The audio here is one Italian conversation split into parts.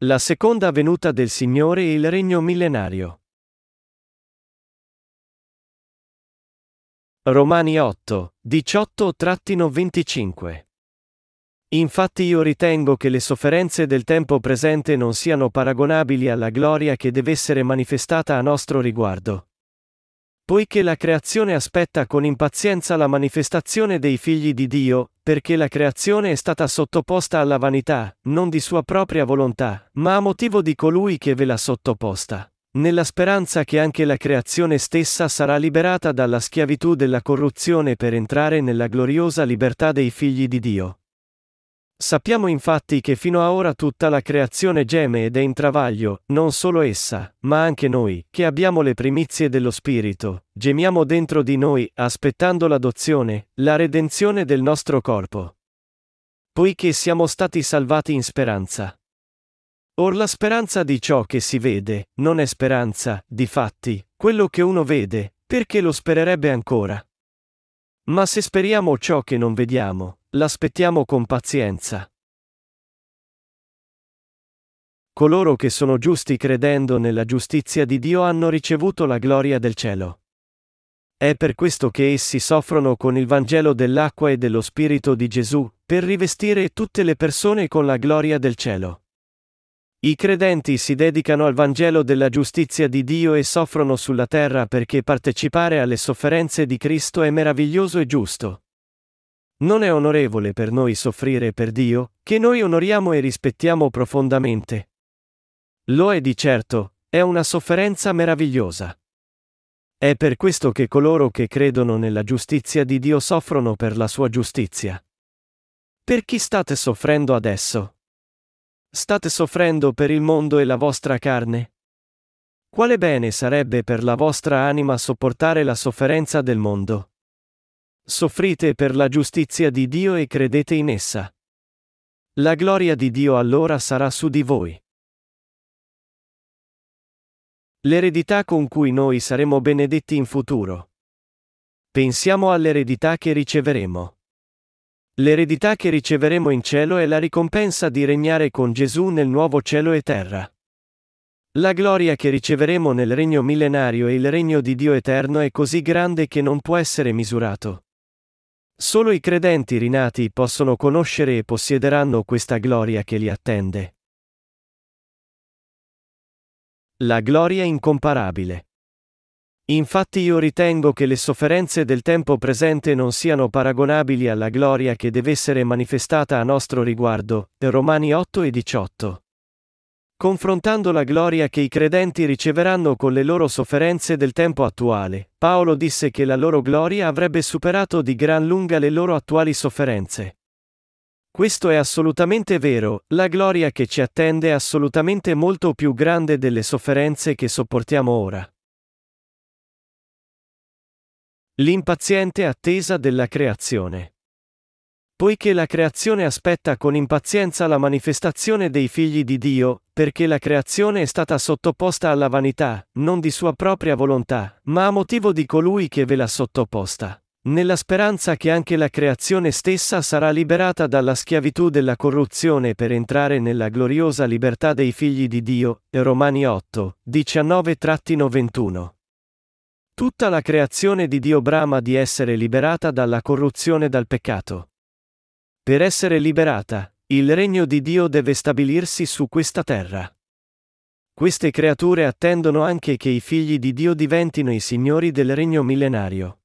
La seconda venuta del Signore e il regno millenario. Romani 8, 18-25 Infatti io ritengo che le sofferenze del tempo presente non siano paragonabili alla gloria che deve essere manifestata a nostro riguardo. Poiché la creazione aspetta con impazienza la manifestazione dei figli di Dio, perché la creazione è stata sottoposta alla vanità, non di sua propria volontà, ma a motivo di colui che ve l'ha sottoposta, nella speranza che anche la creazione stessa sarà liberata dalla schiavitù della corruzione per entrare nella gloriosa libertà dei figli di Dio. Sappiamo infatti che fino a ora tutta la creazione geme ed è in travaglio, non solo essa, ma anche noi, che abbiamo le primizie dello Spirito, gemiamo dentro di noi, aspettando l'adozione, la redenzione del nostro corpo. Poiché siamo stati salvati in speranza. Or la speranza di ciò che si vede, non è speranza, di fatti, quello che uno vede, perché lo spererebbe ancora. Ma se speriamo ciò che non vediamo, L'aspettiamo con pazienza. Coloro che sono giusti credendo nella giustizia di Dio hanno ricevuto la gloria del cielo. È per questo che essi soffrono con il Vangelo dell'acqua e dello Spirito di Gesù, per rivestire tutte le persone con la gloria del cielo. I credenti si dedicano al Vangelo della giustizia di Dio e soffrono sulla terra perché partecipare alle sofferenze di Cristo è meraviglioso e giusto. Non è onorevole per noi soffrire per Dio, che noi onoriamo e rispettiamo profondamente. Lo è di certo, è una sofferenza meravigliosa. È per questo che coloro che credono nella giustizia di Dio soffrono per la sua giustizia. Per chi state soffrendo adesso? State soffrendo per il mondo e la vostra carne? Quale bene sarebbe per la vostra anima sopportare la sofferenza del mondo? Soffrite per la giustizia di Dio e credete in essa. La gloria di Dio allora sarà su di voi. L'eredità con cui noi saremo benedetti in futuro. Pensiamo all'eredità che riceveremo. L'eredità che riceveremo in cielo è la ricompensa di regnare con Gesù nel nuovo cielo e terra. La gloria che riceveremo nel regno millenario e il regno di Dio eterno è così grande che non può essere misurato. Solo i credenti rinati possono conoscere e possiederanno questa gloria che li attende. La gloria incomparabile. Infatti io ritengo che le sofferenze del tempo presente non siano paragonabili alla gloria che deve essere manifestata a nostro riguardo. Romani 8 e 18. Confrontando la gloria che i credenti riceveranno con le loro sofferenze del tempo attuale, Paolo disse che la loro gloria avrebbe superato di gran lunga le loro attuali sofferenze. Questo è assolutamente vero, la gloria che ci attende è assolutamente molto più grande delle sofferenze che sopportiamo ora. L'impaziente attesa della creazione. Poiché la creazione aspetta con impazienza la manifestazione dei figli di Dio, perché la creazione è stata sottoposta alla vanità, non di sua propria volontà, ma a motivo di colui che ve l'ha sottoposta, nella speranza che anche la creazione stessa sarà liberata dalla schiavitù della corruzione per entrare nella gloriosa libertà dei figli di Dio. Romani 8, 19-21. Tutta la creazione di Dio brama di essere liberata dalla corruzione dal peccato. Per essere liberata, il regno di Dio deve stabilirsi su questa terra. Queste creature attendono anche che i figli di Dio diventino i signori del regno millenario.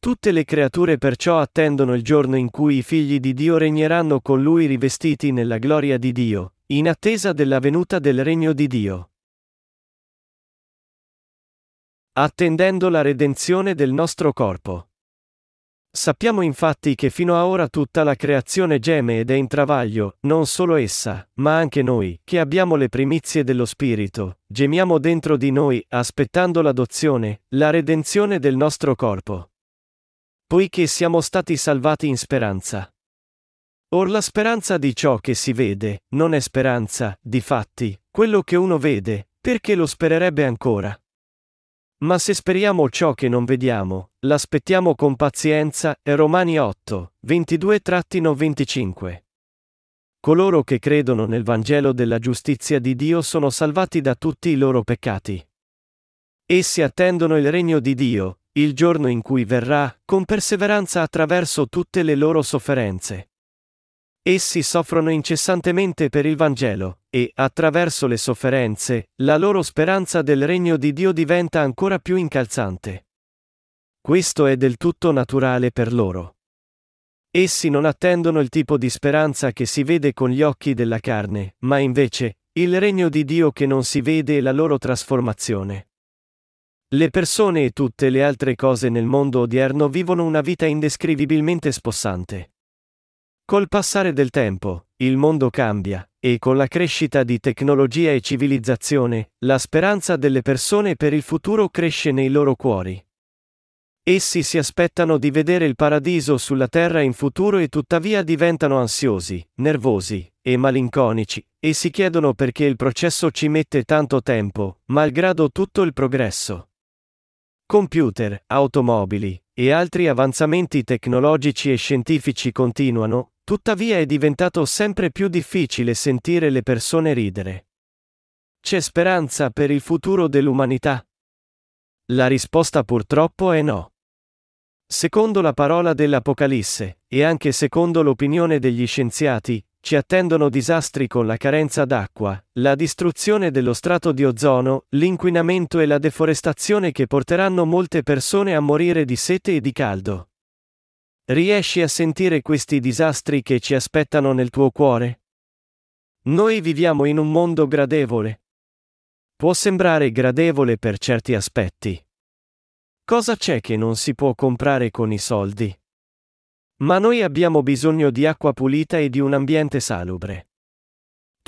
Tutte le creature perciò attendono il giorno in cui i figli di Dio regneranno con lui rivestiti nella gloria di Dio, in attesa della venuta del regno di Dio. Attendendo la redenzione del nostro corpo. Sappiamo infatti che fino a ora tutta la creazione geme ed è in travaglio, non solo essa, ma anche noi, che abbiamo le primizie dello Spirito, gemiamo dentro di noi, aspettando l'adozione, la redenzione del nostro corpo. Poiché siamo stati salvati in speranza. Or la speranza di ciò che si vede, non è speranza, di fatti, quello che uno vede, perché lo spererebbe ancora. Ma se speriamo ciò che non vediamo, l'aspettiamo con pazienza. Romani 8, 22-25. Coloro che credono nel Vangelo della giustizia di Dio sono salvati da tutti i loro peccati. Essi attendono il regno di Dio, il giorno in cui verrà, con perseveranza attraverso tutte le loro sofferenze. Essi soffrono incessantemente per il Vangelo, e, attraverso le sofferenze, la loro speranza del regno di Dio diventa ancora più incalzante. Questo è del tutto naturale per loro. Essi non attendono il tipo di speranza che si vede con gli occhi della carne, ma invece, il regno di Dio che non si vede e la loro trasformazione. Le persone e tutte le altre cose nel mondo odierno vivono una vita indescrivibilmente spossante. Col passare del tempo, il mondo cambia, e con la crescita di tecnologia e civilizzazione, la speranza delle persone per il futuro cresce nei loro cuori. Essi si aspettano di vedere il paradiso sulla terra in futuro e tuttavia diventano ansiosi, nervosi e malinconici, e si chiedono perché il processo ci mette tanto tempo, malgrado tutto il progresso. Computer, automobili e altri avanzamenti tecnologici e scientifici continuano, tuttavia è diventato sempre più difficile sentire le persone ridere. C'è speranza per il futuro dell'umanità? La risposta purtroppo è no. Secondo la parola dell'Apocalisse, e anche secondo l'opinione degli scienziati, ci attendono disastri con la carenza d'acqua, la distruzione dello strato di ozono, l'inquinamento e la deforestazione che porteranno molte persone a morire di sete e di caldo. Riesci a sentire questi disastri che ci aspettano nel tuo cuore? Noi viviamo in un mondo gradevole. Può sembrare gradevole per certi aspetti. Cosa c'è che non si può comprare con i soldi? Ma noi abbiamo bisogno di acqua pulita e di un ambiente salubre.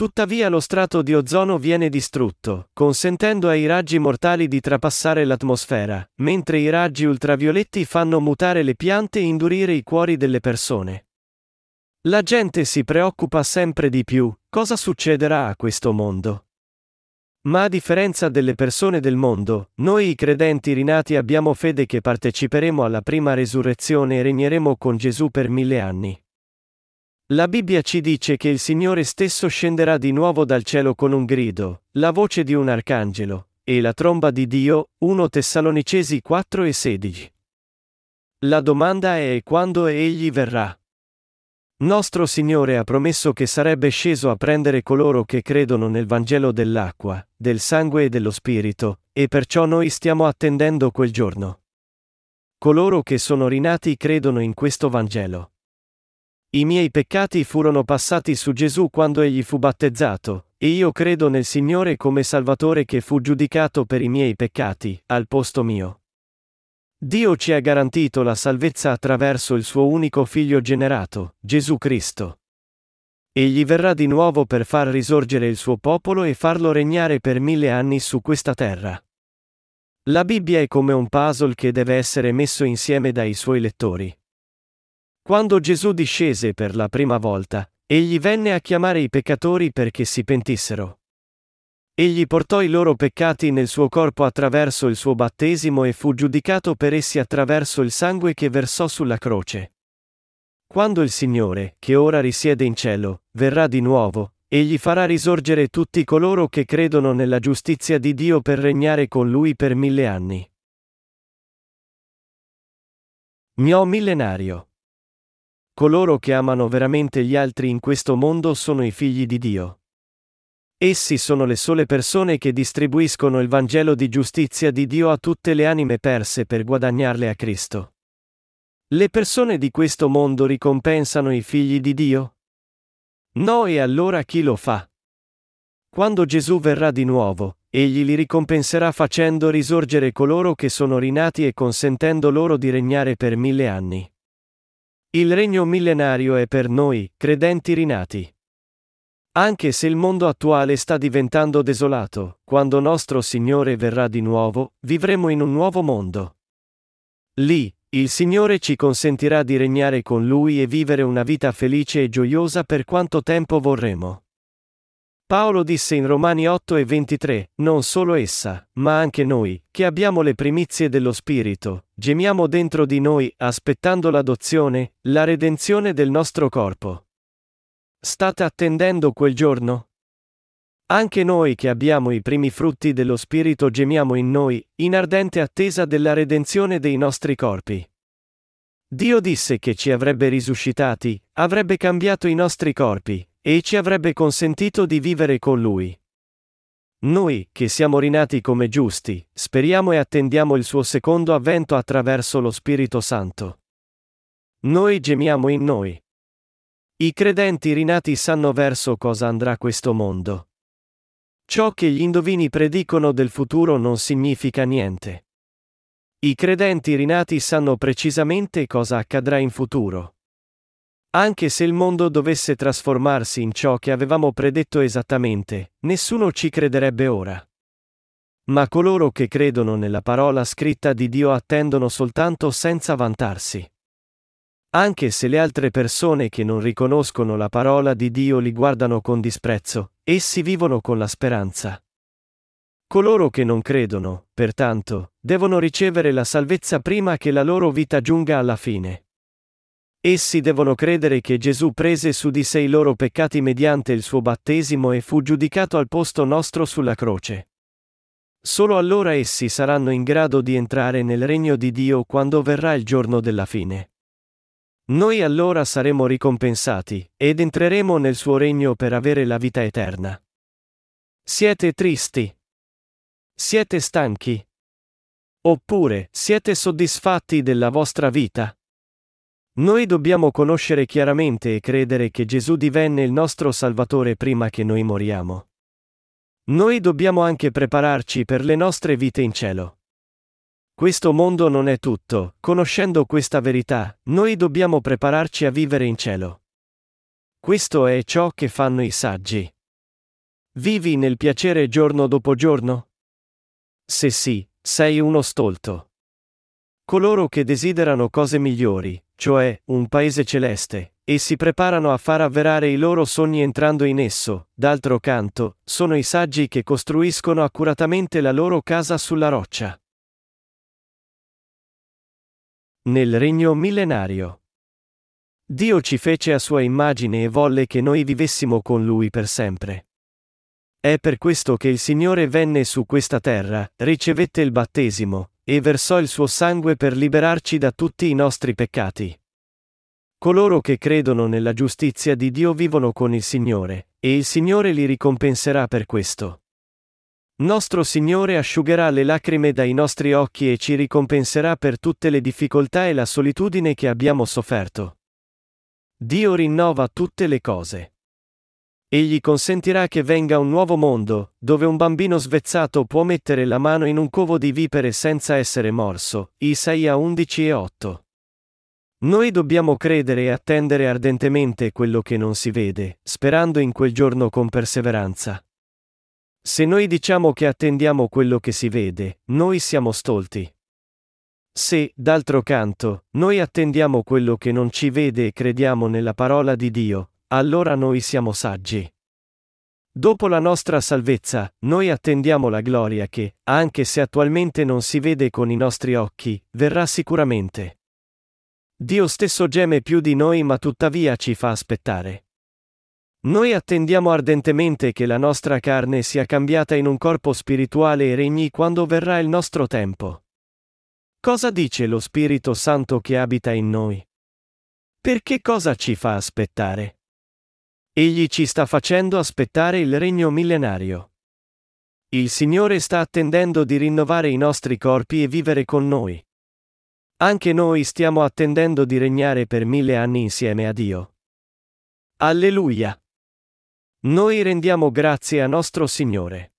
Tuttavia lo strato di ozono viene distrutto, consentendo ai raggi mortali di trapassare l'atmosfera, mentre i raggi ultravioletti fanno mutare le piante e indurire i cuori delle persone. La gente si preoccupa sempre di più, cosa succederà a questo mondo? Ma a differenza delle persone del mondo, noi i credenti rinati abbiamo fede che parteciperemo alla prima resurrezione e regneremo con Gesù per mille anni. La Bibbia ci dice che il Signore stesso scenderà di nuovo dal cielo con un grido, la voce di un arcangelo, e la tromba di Dio, 1 Tessalonicesi 4 e 16. La domanda è quando egli verrà. Nostro Signore ha promesso che sarebbe sceso a prendere coloro che credono nel Vangelo dell'acqua, del sangue e dello Spirito, e perciò noi stiamo attendendo quel giorno. Coloro che sono rinati credono in questo Vangelo. I miei peccati furono passati su Gesù quando egli fu battezzato, e io credo nel Signore come Salvatore che fu giudicato per i miei peccati, al posto mio. Dio ci ha garantito la salvezza attraverso il suo unico figlio generato, Gesù Cristo. Egli verrà di nuovo per far risorgere il suo popolo e farlo regnare per mille anni su questa terra. La Bibbia è come un puzzle che deve essere messo insieme dai suoi lettori. Quando Gesù discese per la prima volta, egli venne a chiamare i peccatori perché si pentissero. Egli portò i loro peccati nel suo corpo attraverso il suo battesimo e fu giudicato per essi attraverso il sangue che versò sulla croce. Quando il Signore, che ora risiede in cielo, verrà di nuovo, egli farà risorgere tutti coloro che credono nella giustizia di Dio per regnare con lui per mille anni. Mio millenario. Coloro che amano veramente gli altri in questo mondo sono i figli di Dio. Essi sono le sole persone che distribuiscono il Vangelo di giustizia di Dio a tutte le anime perse per guadagnarle a Cristo. Le persone di questo mondo ricompensano i figli di Dio? No e allora chi lo fa? Quando Gesù verrà di nuovo, egli li ricompenserà facendo risorgere coloro che sono rinati e consentendo loro di regnare per mille anni. Il regno millenario è per noi, credenti rinati. Anche se il mondo attuale sta diventando desolato, quando nostro Signore verrà di nuovo, vivremo in un nuovo mondo. Lì, il Signore ci consentirà di regnare con Lui e vivere una vita felice e gioiosa per quanto tempo vorremo. Paolo disse in Romani 8 e 23, non solo essa, ma anche noi, che abbiamo le primizie dello Spirito, gemiamo dentro di noi, aspettando l'adozione, la redenzione del nostro corpo. State attendendo quel giorno? Anche noi che abbiamo i primi frutti dello Spirito gemiamo in noi, in ardente attesa della redenzione dei nostri corpi. Dio disse che ci avrebbe risuscitati, avrebbe cambiato i nostri corpi, e ci avrebbe consentito di vivere con Lui. Noi, che siamo rinati come giusti, speriamo e attendiamo il suo secondo avvento attraverso lo Spirito Santo. Noi gemiamo in noi. I credenti rinati sanno verso cosa andrà questo mondo. Ciò che gli indovini predicono del futuro non significa niente. I credenti rinati sanno precisamente cosa accadrà in futuro. Anche se il mondo dovesse trasformarsi in ciò che avevamo predetto esattamente, nessuno ci crederebbe ora. Ma coloro che credono nella parola scritta di Dio attendono soltanto senza vantarsi. Anche se le altre persone che non riconoscono la parola di Dio li guardano con disprezzo, essi vivono con la speranza. Coloro che non credono, pertanto, devono ricevere la salvezza prima che la loro vita giunga alla fine. Essi devono credere che Gesù prese su di sé i loro peccati mediante il suo battesimo e fu giudicato al posto nostro sulla croce. Solo allora essi saranno in grado di entrare nel regno di Dio quando verrà il giorno della fine. Noi allora saremo ricompensati, ed entreremo nel suo regno per avere la vita eterna. Siete tristi? Siete stanchi? Oppure, siete soddisfatti della vostra vita? Noi dobbiamo conoscere chiaramente e credere che Gesù divenne il nostro Salvatore prima che noi moriamo. Noi dobbiamo anche prepararci per le nostre vite in cielo. Questo mondo non è tutto, conoscendo questa verità, noi dobbiamo prepararci a vivere in cielo. Questo è ciò che fanno i saggi. Vivi nel piacere giorno dopo giorno? Se sì, sei uno stolto. Coloro che desiderano cose migliori, cioè un paese celeste, e si preparano a far avverare i loro sogni entrando in esso, d'altro canto, sono i saggi che costruiscono accuratamente la loro casa sulla roccia. Nel regno millenario. Dio ci fece a sua immagine e volle che noi vivessimo con Lui per sempre. È per questo che il Signore venne su questa terra, ricevette il battesimo, e versò il suo sangue per liberarci da tutti i nostri peccati. Coloro che credono nella giustizia di Dio vivono con il Signore, e il Signore li ricompenserà per questo. Nostro Signore asciugherà le lacrime dai nostri occhi e ci ricompenserà per tutte le difficoltà e la solitudine che abbiamo sofferto. Dio rinnova tutte le cose. Egli consentirà che venga un nuovo mondo, dove un bambino svezzato può mettere la mano in un covo di vipere senza essere morso. Isaia 11 e 8. Noi dobbiamo credere e attendere ardentemente quello che non si vede, sperando in quel giorno con perseveranza. Se noi diciamo che attendiamo quello che si vede, noi siamo stolti. Se, d'altro canto, noi attendiamo quello che non ci vede e crediamo nella parola di Dio, allora noi siamo saggi. Dopo la nostra salvezza, noi attendiamo la gloria che, anche se attualmente non si vede con i nostri occhi, verrà sicuramente. Dio stesso geme più di noi ma tuttavia ci fa aspettare. Noi attendiamo ardentemente che la nostra carne sia cambiata in un corpo spirituale e regni quando verrà il nostro tempo. Cosa dice lo Spirito Santo che abita in noi? Perché cosa ci fa aspettare? Egli ci sta facendo aspettare il regno millenario. Il Signore sta attendendo di rinnovare i nostri corpi e vivere con noi. Anche noi stiamo attendendo di regnare per mille anni insieme a Dio. Alleluia! Noi rendiamo grazie a nostro Signore.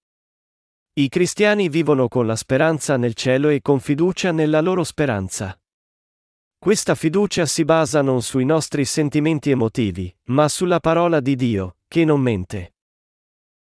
I cristiani vivono con la speranza nel cielo e con fiducia nella loro speranza. Questa fiducia si basa non sui nostri sentimenti emotivi, ma sulla parola di Dio, che non mente.